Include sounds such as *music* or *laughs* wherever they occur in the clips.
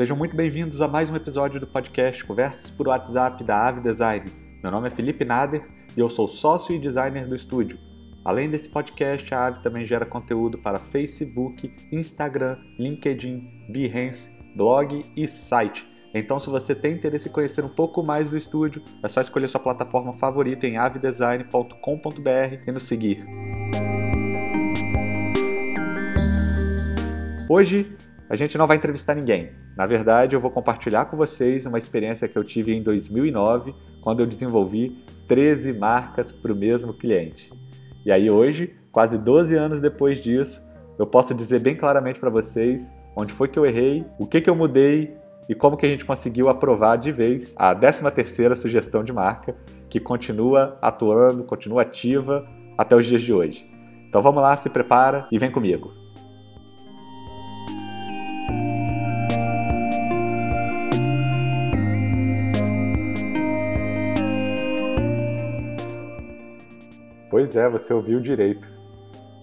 Sejam muito bem-vindos a mais um episódio do podcast Conversas por WhatsApp da Ave Design. Meu nome é Felipe Nader e eu sou sócio e designer do estúdio. Além desse podcast, a Ave também gera conteúdo para Facebook, Instagram, LinkedIn, Behance, blog e site. Então, se você tem interesse em conhecer um pouco mais do estúdio, é só escolher sua plataforma favorita em avedesign.com.br e nos seguir. Hoje a gente não vai entrevistar ninguém. Na verdade, eu vou compartilhar com vocês uma experiência que eu tive em 2009, quando eu desenvolvi 13 marcas para o mesmo cliente. E aí hoje, quase 12 anos depois disso, eu posso dizer bem claramente para vocês onde foi que eu errei, o que, que eu mudei e como que a gente conseguiu aprovar de vez a 13ª sugestão de marca, que continua atuando, continua ativa até os dias de hoje. Então vamos lá, se prepara e vem comigo. Pois é, você ouviu direito.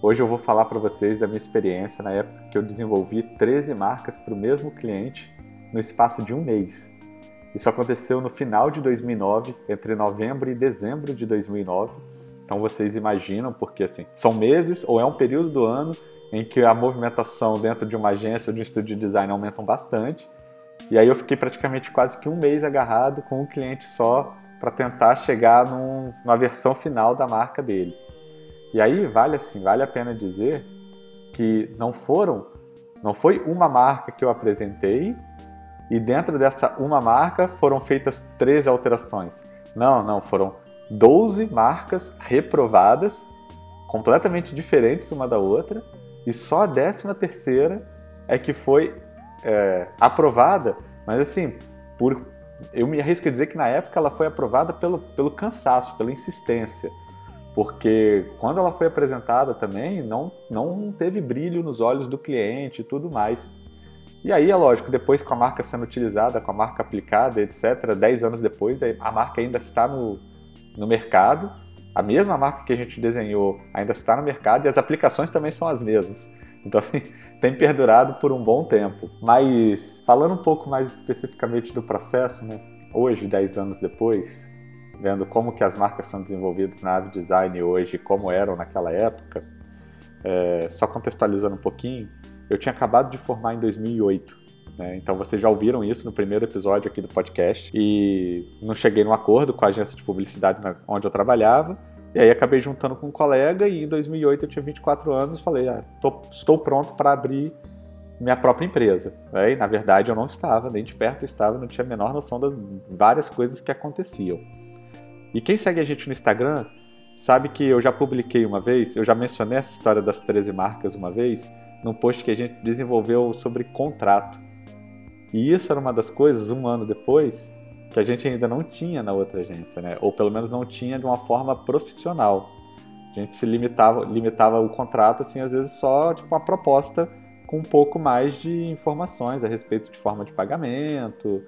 Hoje eu vou falar para vocês da minha experiência na época que eu desenvolvi 13 marcas para o mesmo cliente no espaço de um mês. Isso aconteceu no final de 2009, entre novembro e dezembro de 2009. Então vocês imaginam, porque assim, são meses ou é um período do ano em que a movimentação dentro de uma agência ou de um estúdio de design aumentam bastante. E aí eu fiquei praticamente quase que um mês agarrado com um cliente só para tentar chegar num, numa versão final da marca dele. E aí vale assim, vale a pena dizer que não foram, não foi uma marca que eu apresentei e dentro dessa uma marca foram feitas três alterações. Não, não, foram 12 marcas reprovadas, completamente diferentes uma da outra, e só a décima terceira é que foi é, aprovada, mas assim, por eu me arrisco a dizer que na época ela foi aprovada pelo, pelo cansaço, pela insistência. Porque quando ela foi apresentada também, não, não teve brilho nos olhos do cliente e tudo mais. E aí, é lógico, depois com a marca sendo utilizada, com a marca aplicada, etc., 10 anos depois, a marca ainda está no, no mercado, a mesma marca que a gente desenhou ainda está no mercado e as aplicações também são as mesmas. Então *laughs* tem perdurado por um bom tempo. Mas falando um pouco mais especificamente do processo, né? hoje, 10 anos depois, vendo como que as marcas são desenvolvidas na Ave Design hoje e como eram naquela época, é, só contextualizando um pouquinho, eu tinha acabado de formar em 2008. Né? Então vocês já ouviram isso no primeiro episódio aqui do podcast e não cheguei num acordo com a agência de publicidade onde eu trabalhava e aí acabei juntando com um colega e em 2008 eu tinha 24 anos falei, ah, tô, estou pronto para abrir minha própria empresa. E na verdade eu não estava, nem de perto estava, não tinha a menor noção das várias coisas que aconteciam. E quem segue a gente no Instagram sabe que eu já publiquei uma vez, eu já mencionei essa história das 13 marcas uma vez, num post que a gente desenvolveu sobre contrato. E isso era uma das coisas, um ano depois, que a gente ainda não tinha na outra agência, né? Ou pelo menos não tinha de uma forma profissional. A gente se limitava, limitava o contrato, assim, às vezes só tipo uma proposta com um pouco mais de informações a respeito de forma de pagamento,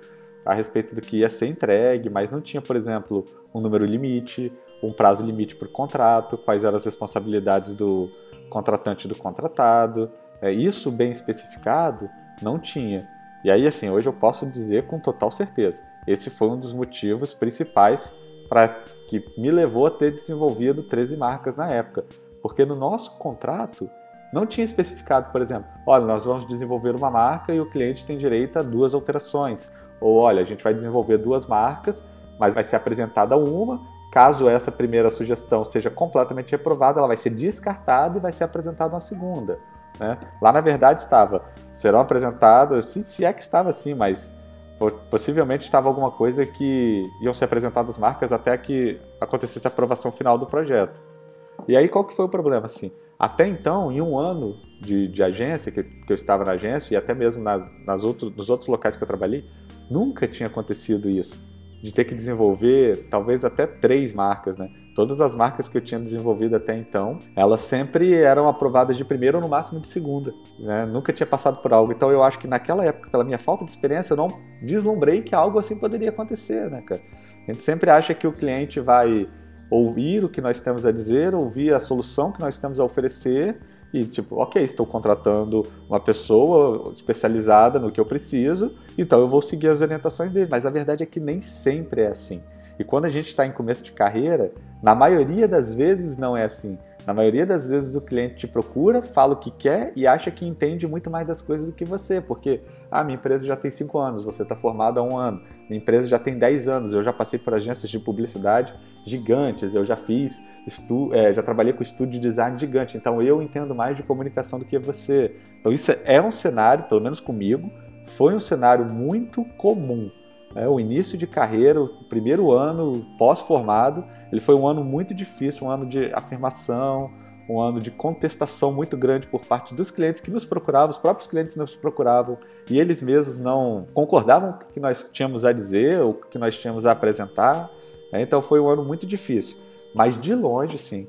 a respeito do que ia ser entregue, mas não tinha, por exemplo, um número limite, um prazo limite para o contrato, quais eram as responsabilidades do contratante do contratado. É, isso bem especificado não tinha. E aí, assim, hoje eu posso dizer com total certeza, esse foi um dos motivos principais para que me levou a ter desenvolvido 13 marcas na época. Porque no nosso contrato não tinha especificado, por exemplo, olha, nós vamos desenvolver uma marca e o cliente tem direito a duas alterações. Ou olha, a gente vai desenvolver duas marcas, mas vai ser apresentada uma. Caso essa primeira sugestão seja completamente reprovada, ela vai ser descartada e vai ser apresentada uma segunda. Né? Lá, na verdade, estava, serão apresentadas, se, se é que estava assim, mas possivelmente estava alguma coisa que iam ser apresentadas marcas até que acontecesse a aprovação final do projeto. E aí qual que foi o problema? Assim, até então, em um ano de, de agência, que, que, eu estava na agência, e até mesmo na, nas outro, nos outros locais que eu trabalhei, nunca tinha acontecido isso de ter que desenvolver talvez até três marcas, né? Todas as marcas que eu tinha desenvolvido até então, elas sempre eram aprovadas de primeira ou no máximo de segunda, né? Nunca tinha passado por algo. Então eu acho que naquela época, pela minha falta de experiência, eu não vislumbrei que algo assim poderia acontecer, né, cara? A gente sempre acha que o cliente vai ouvir o que nós temos a dizer, ouvir a solução que nós temos a oferecer e tipo, ok, estou contratando uma pessoa especializada no que eu preciso, então eu vou seguir as orientações dele. Mas a verdade é que nem sempre é assim. E quando a gente está em começo de carreira, na maioria das vezes não é assim. Na maioria das vezes o cliente te procura, fala o que quer e acha que entende muito mais das coisas do que você, porque ah, minha empresa já tem 5 anos, você está formado há um ano, minha empresa já tem 10 anos, eu já passei por agências de publicidade gigantes, eu já fiz, estu é, já trabalhei com estúdio de design gigante, então eu entendo mais de comunicação do que você. Então isso é um cenário, pelo menos comigo, foi um cenário muito comum. É, o início de carreira, o primeiro ano pós-formado, ele foi um ano muito difícil, um ano de afirmação, um ano de contestação muito grande por parte dos clientes que nos procuravam, os próprios clientes nos procuravam e eles mesmos não concordavam com o que nós tínhamos a dizer ou o que nós tínhamos a apresentar. É, então foi um ano muito difícil. Mas de longe, sim.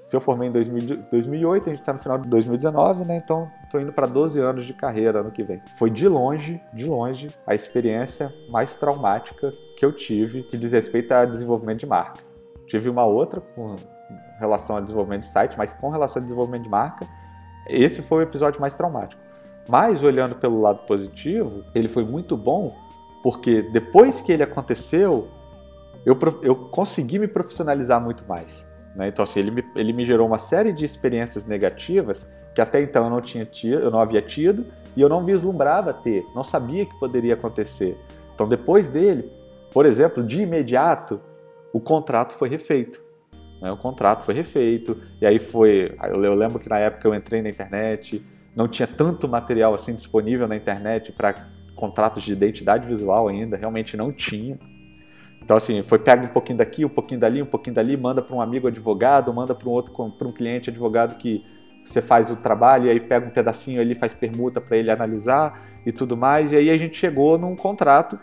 Se eu formei em 2000, 2008, a gente está no final de 2019, né? Então estou indo para 12 anos de carreira ano que vem. Foi de longe, de longe, a experiência mais traumática que eu tive que diz respeito a desenvolvimento de marca. Tive uma outra com relação a desenvolvimento de site, mas com relação a desenvolvimento de marca, esse foi o episódio mais traumático. Mas olhando pelo lado positivo, ele foi muito bom porque depois que ele aconteceu, eu, eu consegui me profissionalizar muito mais. Né? Então, assim, ele me, ele me gerou uma série de experiências negativas que até então eu não tinha tido, eu não havia tido e eu não vislumbrava ter, não sabia que poderia acontecer. Então, depois dele, por exemplo, de imediato, o contrato foi refeito. Né? O contrato foi refeito e aí foi. Eu lembro que na época eu entrei na internet, não tinha tanto material assim disponível na internet para contratos de identidade visual ainda, realmente não tinha. Então, assim, foi pega um pouquinho daqui, um pouquinho dali, um pouquinho dali, manda para um amigo advogado, manda para um outro, para um cliente advogado que você faz o trabalho, e aí pega um pedacinho ali, faz permuta para ele analisar e tudo mais. E aí a gente chegou num contrato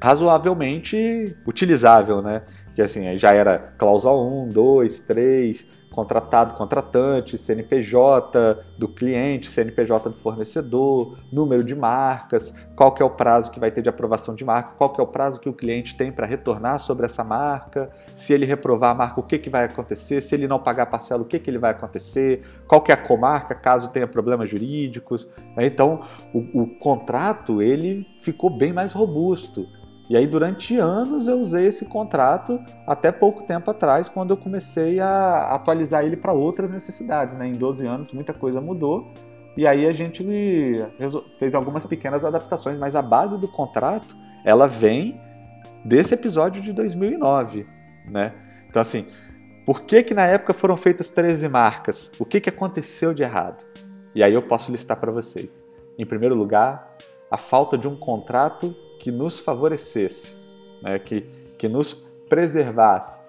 razoavelmente utilizável, né? Que assim, já era cláusula 1, 2, 3, contratado, contratante, CNPJ do cliente, CNPJ do fornecedor, número de marcas, qual que é o prazo que vai ter de aprovação de marca, qual que é o prazo que o cliente tem para retornar sobre essa marca, se ele reprovar a marca, o que, que vai acontecer, se ele não pagar parcela, o que, que ele vai acontecer, qual que é a comarca, caso tenha problemas jurídicos. Então, o, o contrato ele ficou bem mais robusto. E aí, durante anos, eu usei esse contrato até pouco tempo atrás, quando eu comecei a atualizar ele para outras necessidades. Né? Em 12 anos, muita coisa mudou. E aí a gente fez algumas pequenas adaptações, mas a base do contrato, ela vem desse episódio de 2009, né? Então assim, por que que na época foram feitas 13 marcas? O que que aconteceu de errado? E aí eu posso listar para vocês. Em primeiro lugar, a falta de um contrato que nos favorecesse, né? que, que nos preservasse,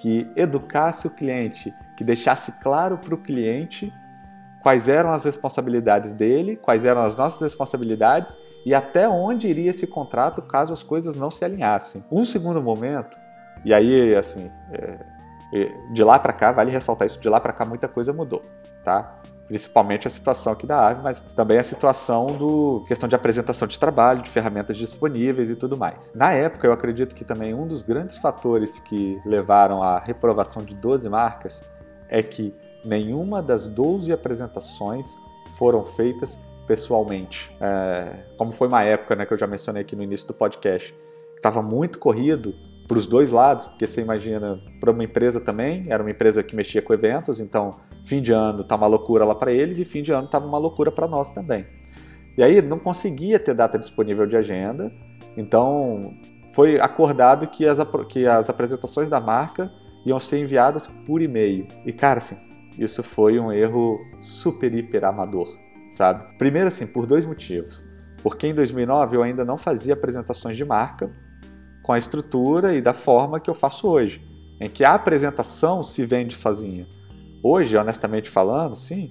que educasse o cliente, que deixasse claro para o cliente quais eram as responsabilidades dele, quais eram as nossas responsabilidades e até onde iria esse contrato caso as coisas não se alinhassem. Um segundo momento, e aí assim, é, é de lá para cá, vale ressaltar isso, de lá para cá muita coisa mudou, tá? Principalmente a situação aqui da AVE, mas também a situação do questão de apresentação de trabalho, de ferramentas disponíveis e tudo mais. Na época, eu acredito que também um dos grandes fatores que levaram à reprovação de 12 marcas é que nenhuma das 12 apresentações foram feitas pessoalmente. É, como foi uma época né, que eu já mencionei aqui no início do podcast, estava muito corrido para os dois lados, porque você imagina, para uma empresa também, era uma empresa que mexia com eventos, então fim de ano tá uma loucura lá para eles e fim de ano tava uma loucura para nós também. E aí não conseguia ter data disponível de agenda, então foi acordado que as, que as apresentações da marca iam ser enviadas por e-mail. E cara, assim, isso foi um erro super hiper amador, sabe? Primeiro assim, por dois motivos. Porque em 2009 eu ainda não fazia apresentações de marca com a estrutura e da forma que eu faço hoje, em que a apresentação se vende sozinha. Hoje, honestamente falando, sim,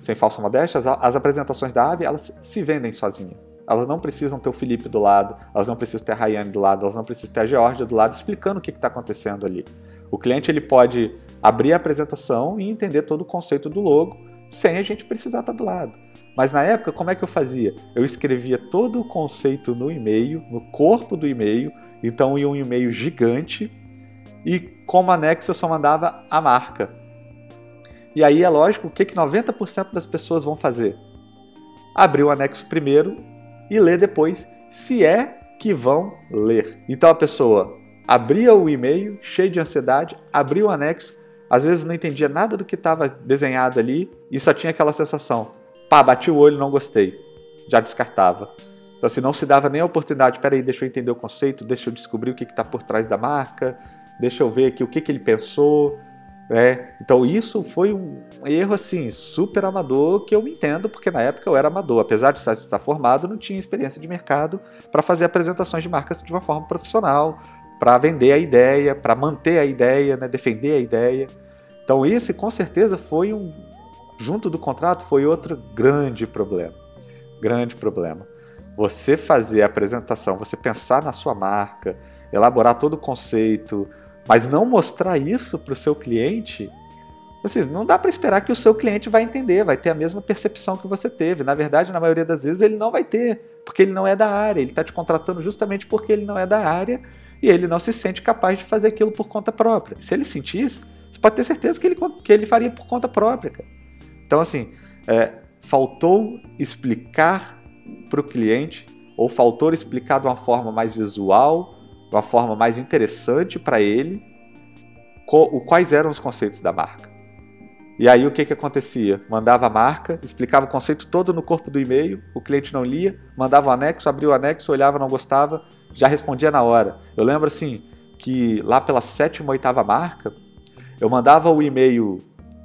sem falsa modéstia, as, as apresentações da AVE elas se vendem sozinhas. Elas não precisam ter o Felipe do lado, elas não precisam ter a Rayane do lado, elas não precisam ter a Georgia do lado explicando o que está acontecendo ali. O cliente ele pode abrir a apresentação e entender todo o conceito do logo sem a gente precisar estar tá do lado. Mas na época, como é que eu fazia? Eu escrevia todo o conceito no e-mail, no corpo do e-mail, então ia um e-mail gigante e como anexo eu só mandava a marca. E aí é lógico, o que, que 90% das pessoas vão fazer? Abrir o anexo primeiro e ler depois, se é que vão ler. Então a pessoa abria o e-mail, cheio de ansiedade, abria o anexo, às vezes não entendia nada do que estava desenhado ali e só tinha aquela sensação: pá, bati o olho, não gostei. Já descartava. Então, assim, não se dava nem a oportunidade, peraí, deixa eu entender o conceito, deixa eu descobrir o que está por trás da marca, deixa eu ver aqui o que, que ele pensou, é, então isso foi um erro assim super amador que eu entendo porque na época eu era amador, apesar de estar formado, não tinha experiência de mercado para fazer apresentações de marcas de uma forma profissional, para vender a ideia, para manter a ideia, né, defender a ideia. Então esse com certeza foi um junto do contrato foi outro grande problema, grande problema. Você fazer a apresentação, você pensar na sua marca, elaborar todo o conceito, mas não mostrar isso para o seu cliente, assim, não dá para esperar que o seu cliente vai entender, vai ter a mesma percepção que você teve. Na verdade, na maioria das vezes, ele não vai ter, porque ele não é da área. Ele está te contratando justamente porque ele não é da área e ele não se sente capaz de fazer aquilo por conta própria. Se ele sentisse, você pode ter certeza que ele, que ele faria por conta própria. Cara. Então, assim, é, faltou explicar para o cliente, ou faltou explicar de uma forma mais visual, uma forma mais interessante para ele quais eram os conceitos da marca. E aí o que, que acontecia? Mandava a marca, explicava o conceito todo no corpo do e-mail, o cliente não lia, mandava o anexo, abria o anexo, olhava, não gostava, já respondia na hora. Eu lembro assim que lá pela sétima, oitava marca, eu mandava o e-mail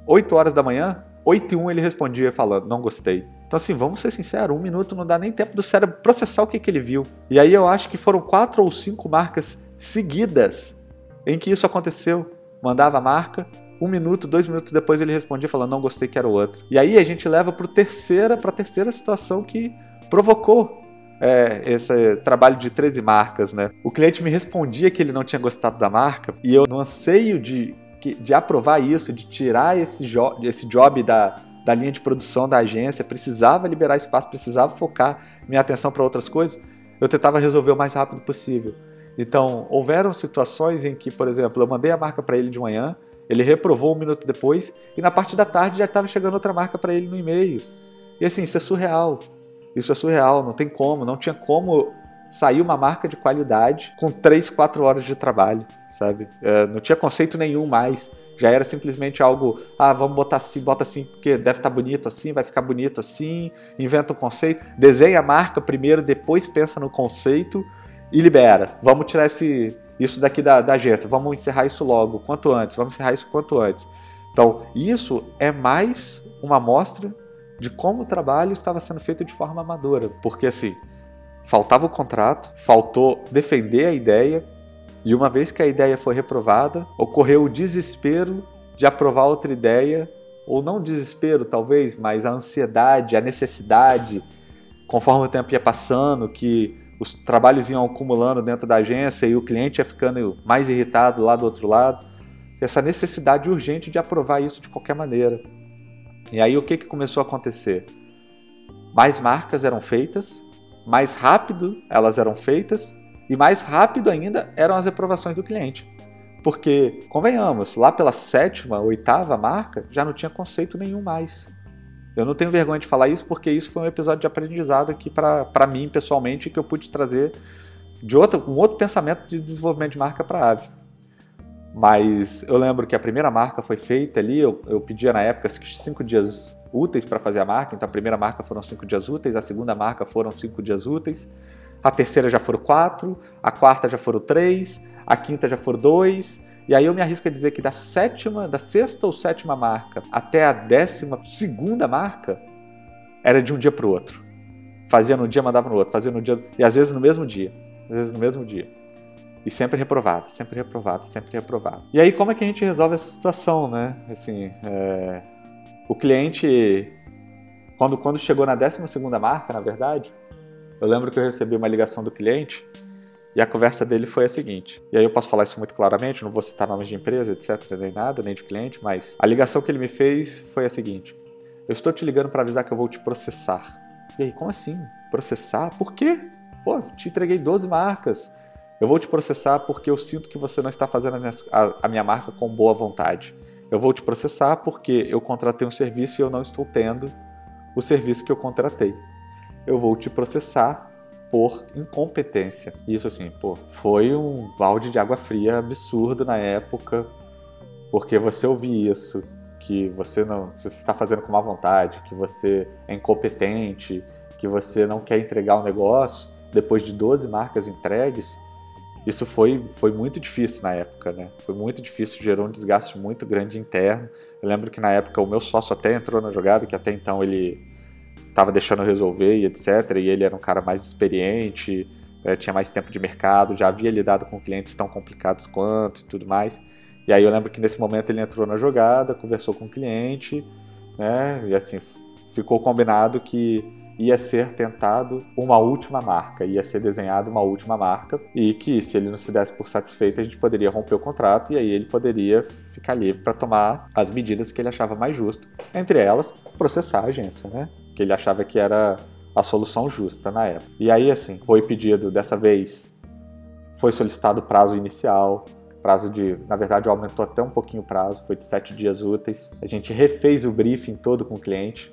8 horas da manhã, 8 e 1 ele respondia falando, não gostei. Então, assim, vamos ser sinceros, um minuto não dá nem tempo do cérebro processar o que, que ele viu. E aí eu acho que foram quatro ou cinco marcas seguidas em que isso aconteceu. Mandava a marca, um minuto, dois minutos depois ele respondia falando não gostei, quero outro. E aí a gente leva para terceira, a terceira situação que provocou é, esse trabalho de 13 marcas, né? O cliente me respondia que ele não tinha gostado da marca e eu, no anseio de, de aprovar isso, de tirar esse, jo esse job da, da linha de produção da agência, precisava liberar espaço, precisava focar minha atenção para outras coisas, eu tentava resolver o mais rápido possível. Então, houveram situações em que, por exemplo, eu mandei a marca para ele de manhã, ele reprovou um minuto depois e na parte da tarde já estava chegando outra marca para ele no e-mail. E assim, isso é surreal. Isso é surreal, não tem como, não tinha como sair uma marca de qualidade com 3, 4 horas de trabalho, sabe? É, não tinha conceito nenhum mais. Já era simplesmente algo, ah, vamos botar assim, bota assim, porque deve estar tá bonito assim, vai ficar bonito assim, inventa um conceito, desenha a marca primeiro, depois pensa no conceito e libera. Vamos tirar esse, isso daqui da, da agência, vamos encerrar isso logo, quanto antes, vamos encerrar isso quanto antes. Então, isso é mais uma amostra de como o trabalho estava sendo feito de forma amadora, porque assim, faltava o contrato, faltou defender a ideia, e uma vez que a ideia foi reprovada, ocorreu o desespero de aprovar outra ideia, ou não desespero talvez, mas a ansiedade, a necessidade, conforme o tempo ia passando, que os trabalhos iam acumulando dentro da agência e o cliente ia ficando mais irritado lá do outro lado, essa necessidade urgente de aprovar isso de qualquer maneira. E aí o que, que começou a acontecer? Mais marcas eram feitas, mais rápido elas eram feitas e mais rápido ainda eram as aprovações do cliente. Porque, convenhamos, lá pela sétima, oitava marca, já não tinha conceito nenhum mais. Eu não tenho vergonha de falar isso porque isso foi um episódio de aprendizado aqui para mim pessoalmente que eu pude trazer de outro, um outro pensamento de desenvolvimento de marca para a Ave. Mas eu lembro que a primeira marca foi feita ali, eu, eu pedia na época cinco dias úteis para fazer a marca, então a primeira marca foram cinco dias úteis, a segunda marca foram cinco dias úteis, a terceira já foram quatro, a quarta já foram três, a quinta já foram dois, e aí eu me arrisco a dizer que da sétima, da sexta ou sétima marca até a décima segunda marca era de um dia para o outro. Fazia no dia, mandava no outro, fazia no dia, e às vezes no mesmo dia, às vezes no mesmo dia. E sempre reprovada, sempre reprovada, sempre reprovada. E aí como é que a gente resolve essa situação, né? Assim, é... o cliente, quando, quando chegou na décima segunda marca, na verdade, eu lembro que eu recebi uma ligação do cliente e a conversa dele foi a seguinte. E aí eu posso falar isso muito claramente, não vou citar nomes de empresa, etc, nem nada, nem de cliente, mas a ligação que ele me fez foi a seguinte: Eu estou te ligando para avisar que eu vou te processar. E aí, como assim? Processar? Por quê? Pô, te entreguei 12 marcas. Eu vou te processar porque eu sinto que você não está fazendo a minha, a, a minha marca com boa vontade. eu vou te processar porque eu contratei um serviço e eu não estou tendo o serviço que eu contratei. Eu vou te processar por incompetência. Isso assim, pô, foi um balde de água fria absurdo na época, porque você ouvir isso, que você não, você está fazendo com má vontade, que você é incompetente, que você não quer entregar o um negócio, depois de 12 marcas entregues, isso foi, foi muito difícil na época, né? Foi muito difícil, gerou um desgaste muito grande interno. Eu lembro que na época o meu sócio até entrou na jogada, que até então ele estava deixando resolver e etc. E ele era um cara mais experiente, é, tinha mais tempo de mercado, já havia lidado com clientes tão complicados quanto e tudo mais. E aí eu lembro que nesse momento ele entrou na jogada, conversou com o cliente, né? E assim, ficou combinado que ia ser tentado uma última marca, ia ser desenhada uma última marca e que se ele não se desse por satisfeito a gente poderia romper o contrato e aí ele poderia ficar livre para tomar as medidas que ele achava mais justo, entre elas processar a agência, né? Que ele achava que era a solução justa na época. E aí assim foi pedido dessa vez foi solicitado o prazo inicial, prazo de, na verdade, aumentou até um pouquinho o prazo, foi de sete dias úteis. A gente refez o briefing todo com o cliente,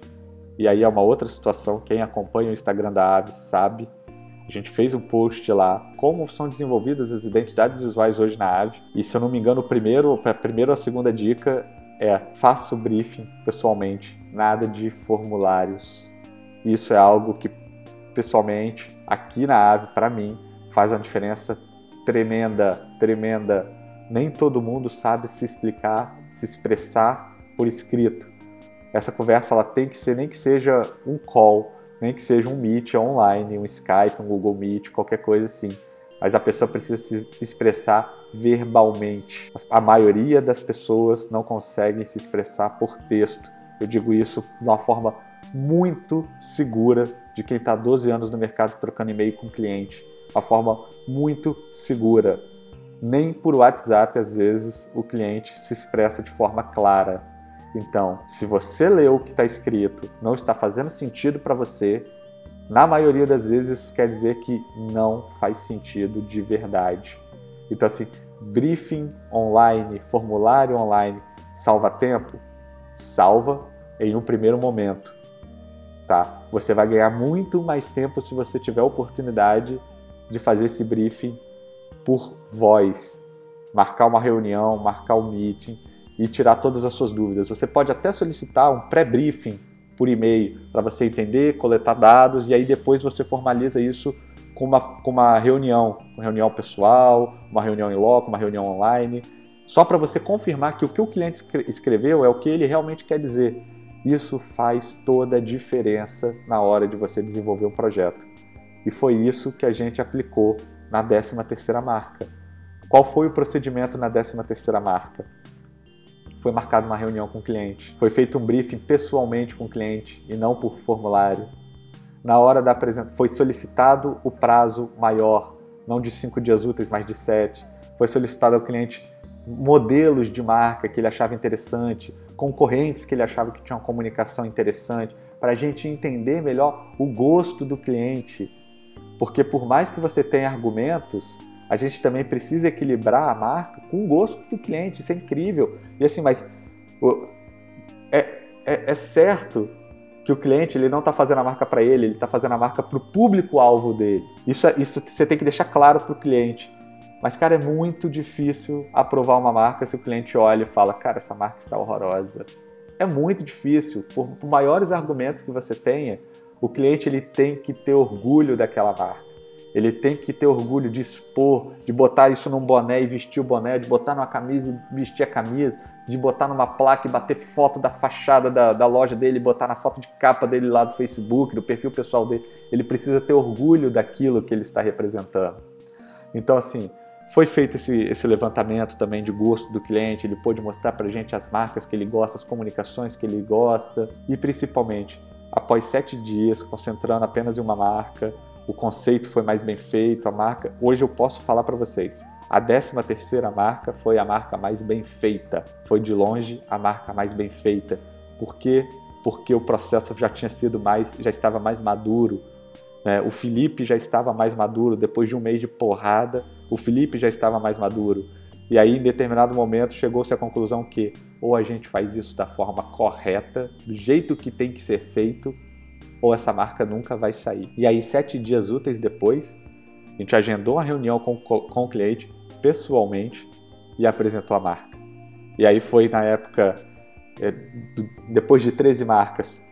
e aí é uma outra situação, quem acompanha o Instagram da Aves sabe. A gente fez um post lá, como são desenvolvidas as identidades visuais hoje na Ave. E se eu não me engano, o primeiro, a primeira ou a segunda dica é faça o briefing pessoalmente, nada de formulários. Isso é algo que, pessoalmente, aqui na Ave, para mim, faz uma diferença tremenda, tremenda. Nem todo mundo sabe se explicar, se expressar por escrito essa conversa ela tem que ser nem que seja um call, nem que seja um Meet online, um Skype, um Google Meet, qualquer coisa assim. Mas a pessoa precisa se expressar verbalmente. A maioria das pessoas não conseguem se expressar por texto. Eu digo isso de uma forma muito segura de quem está 12 anos no mercado trocando e-mail com cliente. Uma forma muito segura. Nem por WhatsApp, às vezes, o cliente se expressa de forma clara então, se você leu o que está escrito, não está fazendo sentido para você, na maioria das vezes isso quer dizer que não faz sentido de verdade. Então, assim, briefing online, formulário online, salva tempo? Salva em um primeiro momento. Tá? Você vai ganhar muito mais tempo se você tiver a oportunidade de fazer esse briefing por voz, marcar uma reunião, marcar um meeting e tirar todas as suas dúvidas. Você pode até solicitar um pré-briefing por e-mail para você entender, coletar dados e aí depois você formaliza isso com uma, com uma reunião, uma reunião pessoal, uma reunião em loco, uma reunião online, só para você confirmar que o que o cliente escreveu é o que ele realmente quer dizer. Isso faz toda a diferença na hora de você desenvolver um projeto. E foi isso que a gente aplicou na 13 terceira marca. Qual foi o procedimento na 13 terceira marca? foi marcada uma reunião com o cliente, foi feito um briefing pessoalmente com o cliente e não por formulário. Na hora da apresentação, foi solicitado o prazo maior, não de cinco dias úteis, mas de sete. Foi solicitado ao cliente modelos de marca que ele achava interessante, concorrentes que ele achava que tinham uma comunicação interessante, para a gente entender melhor o gosto do cliente. Porque por mais que você tenha argumentos, a gente também precisa equilibrar a marca com o gosto do cliente. Isso é incrível. E assim, mas é, é, é certo que o cliente ele não está fazendo a marca para ele, ele está fazendo a marca para o público-alvo dele. Isso, é, isso você tem que deixar claro para o cliente. Mas, cara, é muito difícil aprovar uma marca se o cliente olha e fala, cara, essa marca está horrorosa. É muito difícil. Por, por maiores argumentos que você tenha, o cliente ele tem que ter orgulho daquela marca. Ele tem que ter orgulho de expor, de botar isso num boné e vestir o boné, de botar numa camisa e vestir a camisa, de botar numa placa e bater foto da fachada da, da loja dele, botar na foto de capa dele lá do Facebook, do perfil pessoal dele. Ele precisa ter orgulho daquilo que ele está representando. Então, assim, foi feito esse, esse levantamento também de gosto do cliente, ele pôde mostrar para gente as marcas que ele gosta, as comunicações que ele gosta e principalmente, após sete dias, concentrando apenas em uma marca, o conceito foi mais bem feito, a marca. Hoje eu posso falar para vocês, a 13 terceira marca foi a marca mais bem feita, foi de longe a marca mais bem feita. Por quê? Porque o processo já tinha sido mais, já estava mais maduro. Né? O Felipe já estava mais maduro depois de um mês de porrada. O Felipe já estava mais maduro. E aí, em determinado momento, chegou-se à conclusão que ou a gente faz isso da forma correta, do jeito que tem que ser feito, ou essa marca nunca vai sair. E aí, sete dias úteis depois, a gente agendou uma reunião com, com o cliente pessoalmente e apresentou a marca. E aí foi na época, é, depois de 13 marcas,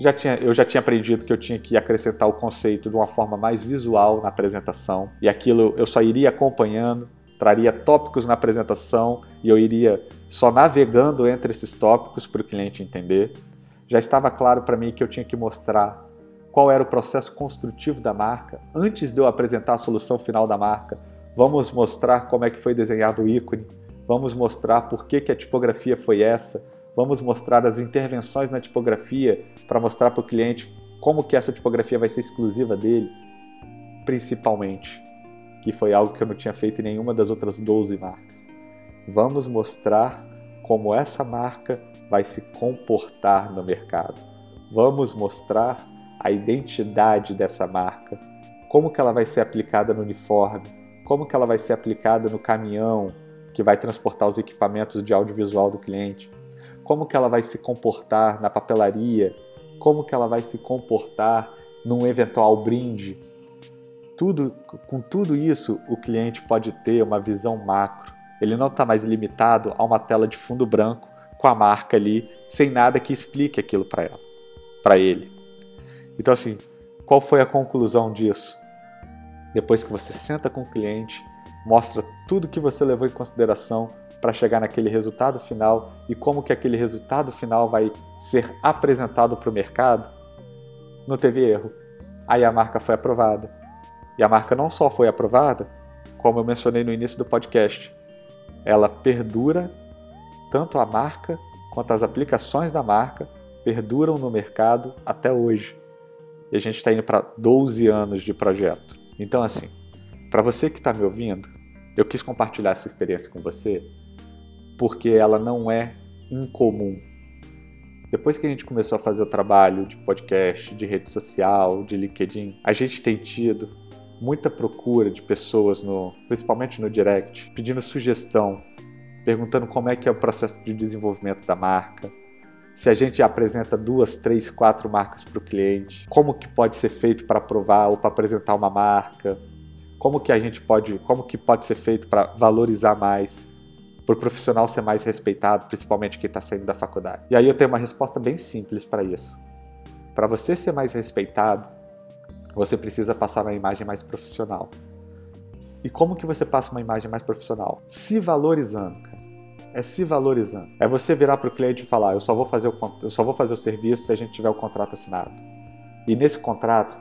já tinha, eu já tinha aprendido que eu tinha que acrescentar o conceito de uma forma mais visual na apresentação, e aquilo eu só iria acompanhando, traria tópicos na apresentação e eu iria só navegando entre esses tópicos para o cliente entender. Já estava claro para mim que eu tinha que mostrar qual era o processo construtivo da marca antes de eu apresentar a solução final da marca. Vamos mostrar como é que foi desenhado o ícone, vamos mostrar por que, que a tipografia foi essa, vamos mostrar as intervenções na tipografia para mostrar para o cliente como que essa tipografia vai ser exclusiva dele, principalmente que foi algo que eu não tinha feito em nenhuma das outras 12 marcas. Vamos mostrar como essa marca vai se comportar no mercado. Vamos mostrar a identidade dessa marca, como que ela vai ser aplicada no uniforme, como que ela vai ser aplicada no caminhão que vai transportar os equipamentos de audiovisual do cliente, como que ela vai se comportar na papelaria, como que ela vai se comportar num eventual brinde tudo, com tudo isso, o cliente pode ter uma visão macro. Ele não está mais limitado a uma tela de fundo branco com a marca ali, sem nada que explique aquilo para ela, para ele. Então assim, qual foi a conclusão disso? Depois que você senta com o cliente, mostra tudo que você levou em consideração para chegar naquele resultado final e como que aquele resultado final vai ser apresentado para o mercado, não teve erro. Aí a marca foi aprovada e a marca não só foi aprovada, como eu mencionei no início do podcast, ela perdura, tanto a marca quanto as aplicações da marca perduram no mercado até hoje. E a gente está indo para 12 anos de projeto. Então, assim, para você que está me ouvindo, eu quis compartilhar essa experiência com você porque ela não é incomum. Depois que a gente começou a fazer o trabalho de podcast, de rede social, de LinkedIn, a gente tem tido muita procura de pessoas, no, principalmente no direct, pedindo sugestão, perguntando como é que é o processo de desenvolvimento da marca, se a gente apresenta duas, três, quatro marcas para o cliente, como que pode ser feito para aprovar ou para apresentar uma marca, como que a gente pode, como que pode ser feito para valorizar mais, o profissional ser mais respeitado, principalmente quem está saindo da faculdade. E aí eu tenho uma resposta bem simples para isso. Para você ser mais respeitado, você precisa passar uma imagem mais profissional. E como que você passa uma imagem mais profissional? Se valorizando, cara. É se valorizando. É você virar para o cliente e falar: eu só vou fazer o eu só vou fazer o serviço se a gente tiver o contrato assinado. E nesse contrato,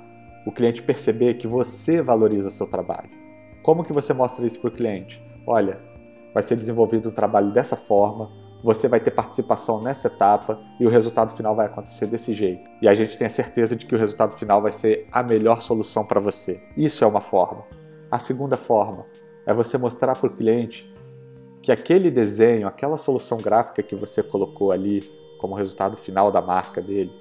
o cliente perceber que você valoriza seu trabalho. Como que você mostra isso para o cliente? Olha, vai ser desenvolvido um trabalho dessa forma, você vai ter participação nessa etapa e o resultado final vai acontecer desse jeito. E a gente tem a certeza de que o resultado final vai ser a melhor solução para você. Isso é uma forma. A segunda forma é você mostrar para o cliente que aquele desenho, aquela solução gráfica que você colocou ali como resultado final da marca dele,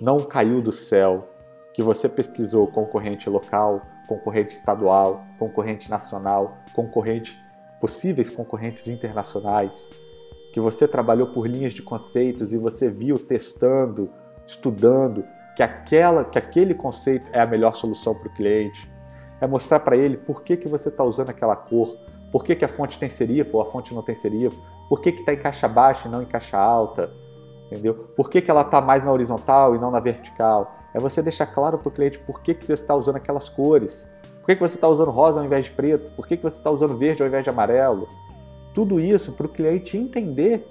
não caiu do céu, que você pesquisou concorrente local, concorrente estadual, concorrente nacional, concorrente possíveis concorrentes internacionais, que você trabalhou por linhas de conceitos e você viu testando, estudando que aquela, que aquele conceito é a melhor solução para o cliente. É mostrar para ele por que, que você está usando aquela cor, por que, que a fonte tem serifo ou a fonte não tem serifo, por que está em caixa baixa e não em caixa alta, entendeu? Por que, que ela está mais na horizontal e não na vertical. É você deixar claro para o cliente por que, que você está usando aquelas cores, por que, você está usando rosa ao invés de preto, por que, que você está usando verde ao invés de amarelo tudo isso para o cliente entender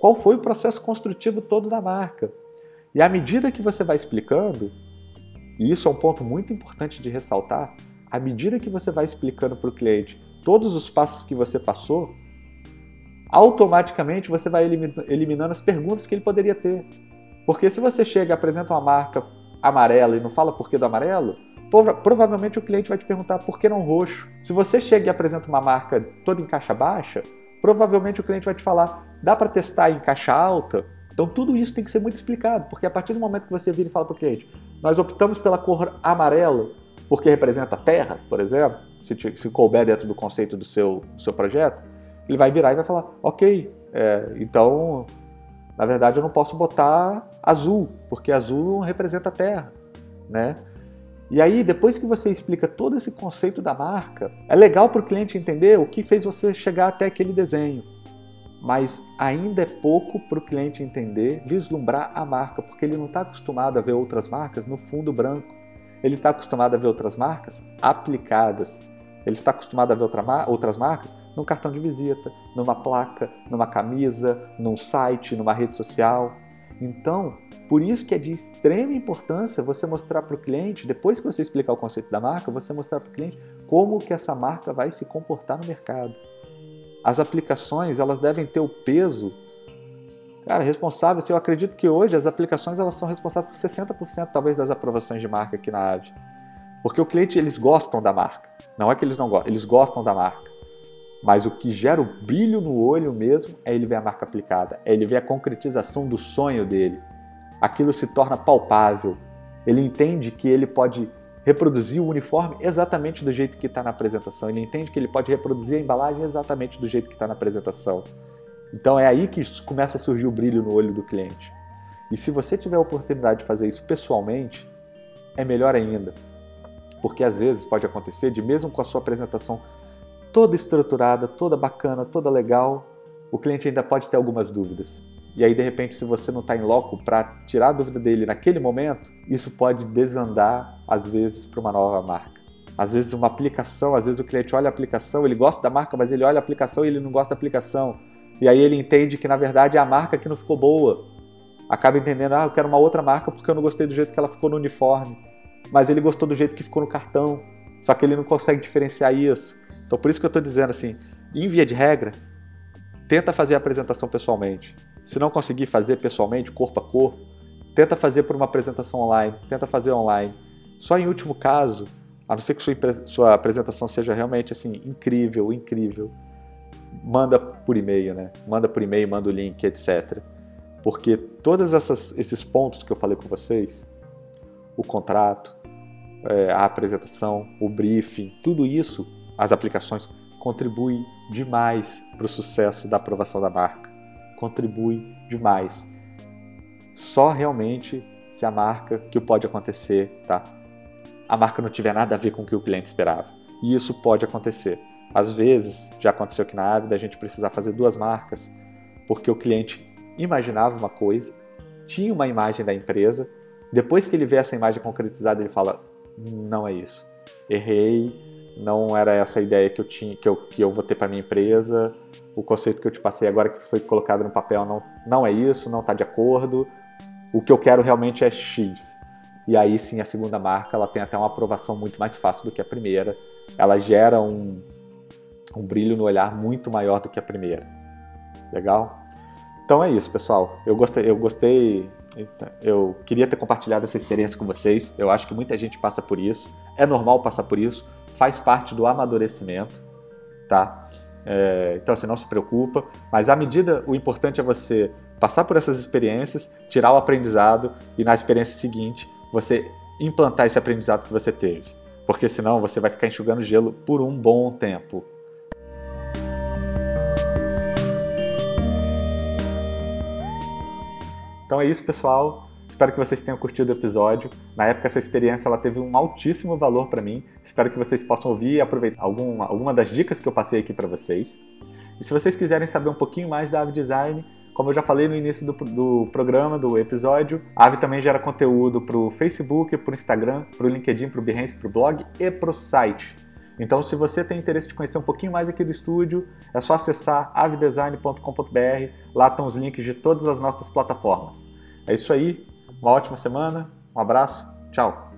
qual foi o processo construtivo todo da marca. E à medida que você vai explicando, e isso é um ponto muito importante de ressaltar, à medida que você vai explicando para o cliente todos os passos que você passou, automaticamente você vai eliminando as perguntas que ele poderia ter. Porque se você chega e apresenta uma marca amarela e não fala por que do amarelo, provavelmente o cliente vai te perguntar por que não roxo. Se você chega e apresenta uma marca toda em caixa baixa, provavelmente o cliente vai te falar: dá para testar em caixa alta? Então tudo isso tem que ser muito explicado, porque a partir do momento que você vira e fala para o cliente, nós optamos pela cor amarelo porque representa terra, por exemplo, se, se couber dentro do conceito do seu, do seu projeto, ele vai virar e vai falar: ok, é, então na verdade eu não posso botar azul, porque azul representa terra, né? E aí, depois que você explica todo esse conceito da marca, é legal para o cliente entender o que fez você chegar até aquele desenho. Mas ainda é pouco para o cliente entender, vislumbrar a marca, porque ele não está acostumado a ver outras marcas no fundo branco. Ele está acostumado a ver outras marcas aplicadas. Ele está acostumado a ver outra, outras marcas num cartão de visita, numa placa, numa camisa, num site, numa rede social. Então, por isso que é de extrema importância você mostrar para o cliente, depois que você explicar o conceito da marca, você mostrar para o cliente como que essa marca vai se comportar no mercado. As aplicações, elas devem ter o peso Cara, responsável, assim, eu acredito que hoje as aplicações elas são responsáveis por 60% talvez das aprovações de marca aqui na Ave. Porque o cliente, eles gostam da marca. Não é que eles não gostam, eles gostam da marca. Mas o que gera o brilho no olho mesmo é ele ver a marca aplicada, é ele ver a concretização do sonho dele. Aquilo se torna palpável. Ele entende que ele pode reproduzir o uniforme exatamente do jeito que está na apresentação. Ele entende que ele pode reproduzir a embalagem exatamente do jeito que está na apresentação. Então é aí que começa a surgir o brilho no olho do cliente. E se você tiver a oportunidade de fazer isso pessoalmente, é melhor ainda. Porque às vezes pode acontecer de mesmo com a sua apresentação toda estruturada, toda bacana, toda legal, o cliente ainda pode ter algumas dúvidas. E aí, de repente, se você não está em loco para tirar a dúvida dele naquele momento, isso pode desandar, às vezes, para uma nova marca. Às vezes, uma aplicação, às vezes o cliente olha a aplicação, ele gosta da marca, mas ele olha a aplicação e ele não gosta da aplicação. E aí ele entende que, na verdade, é a marca que não ficou boa. Acaba entendendo, ah, eu quero uma outra marca porque eu não gostei do jeito que ela ficou no uniforme. Mas ele gostou do jeito que ficou no cartão. Só que ele não consegue diferenciar isso. Então por isso que eu estou dizendo assim, em via de regra, tenta fazer a apresentação pessoalmente. Se não conseguir fazer pessoalmente, corpo a corpo, tenta fazer por uma apresentação online, tenta fazer online. Só em último caso, a não ser que sua, sua apresentação seja realmente assim incrível, incrível, manda por e-mail, né? Manda por e-mail, manda o link, etc. Porque todos esses pontos que eu falei com vocês, o contrato, é, a apresentação, o briefing, tudo isso as aplicações contribuem demais para o sucesso da aprovação da marca. Contribui demais. Só realmente se a marca, que pode acontecer, tá? A marca não tiver nada a ver com o que o cliente esperava. E isso pode acontecer. Às vezes, já aconteceu aqui na Ávida, a gente precisar fazer duas marcas, porque o cliente imaginava uma coisa, tinha uma imagem da empresa, depois que ele vê essa imagem concretizada, ele fala: não é isso. Errei, não era essa a ideia que eu tinha, que eu, que eu vou ter para minha empresa. O conceito que eu te passei agora que foi colocado no papel não, não é isso, não está de acordo. O que eu quero realmente é X. E aí sim a segunda marca ela tem até uma aprovação muito mais fácil do que a primeira. Ela gera um, um brilho no olhar muito maior do que a primeira. Legal? Então é isso, pessoal. Eu gostei, eu gostei eu queria ter compartilhado essa experiência com vocês. Eu acho que muita gente passa por isso. É normal passar por isso. Faz parte do amadurecimento, tá? É, então, assim, não se preocupa. Mas à medida, o importante é você passar por essas experiências, tirar o aprendizado e na experiência seguinte você implantar esse aprendizado que você teve. Porque senão você vai ficar enxugando gelo por um bom tempo. Então é isso, pessoal. Espero que vocês tenham curtido o episódio. Na época, essa experiência ela teve um altíssimo valor para mim. Espero que vocês possam ouvir e aproveitar alguma, alguma das dicas que eu passei aqui para vocês. E se vocês quiserem saber um pouquinho mais da Ave Design, como eu já falei no início do, do programa, do episódio, a Ave também gera conteúdo para o Facebook, para o Instagram, para o LinkedIn, para o Behance, para o blog e para o site. Então, se você tem interesse de conhecer um pouquinho mais aqui do estúdio, é só acessar avedesign.com.br. Lá estão os links de todas as nossas plataformas. É isso aí. Uma ótima semana. Um abraço. Tchau.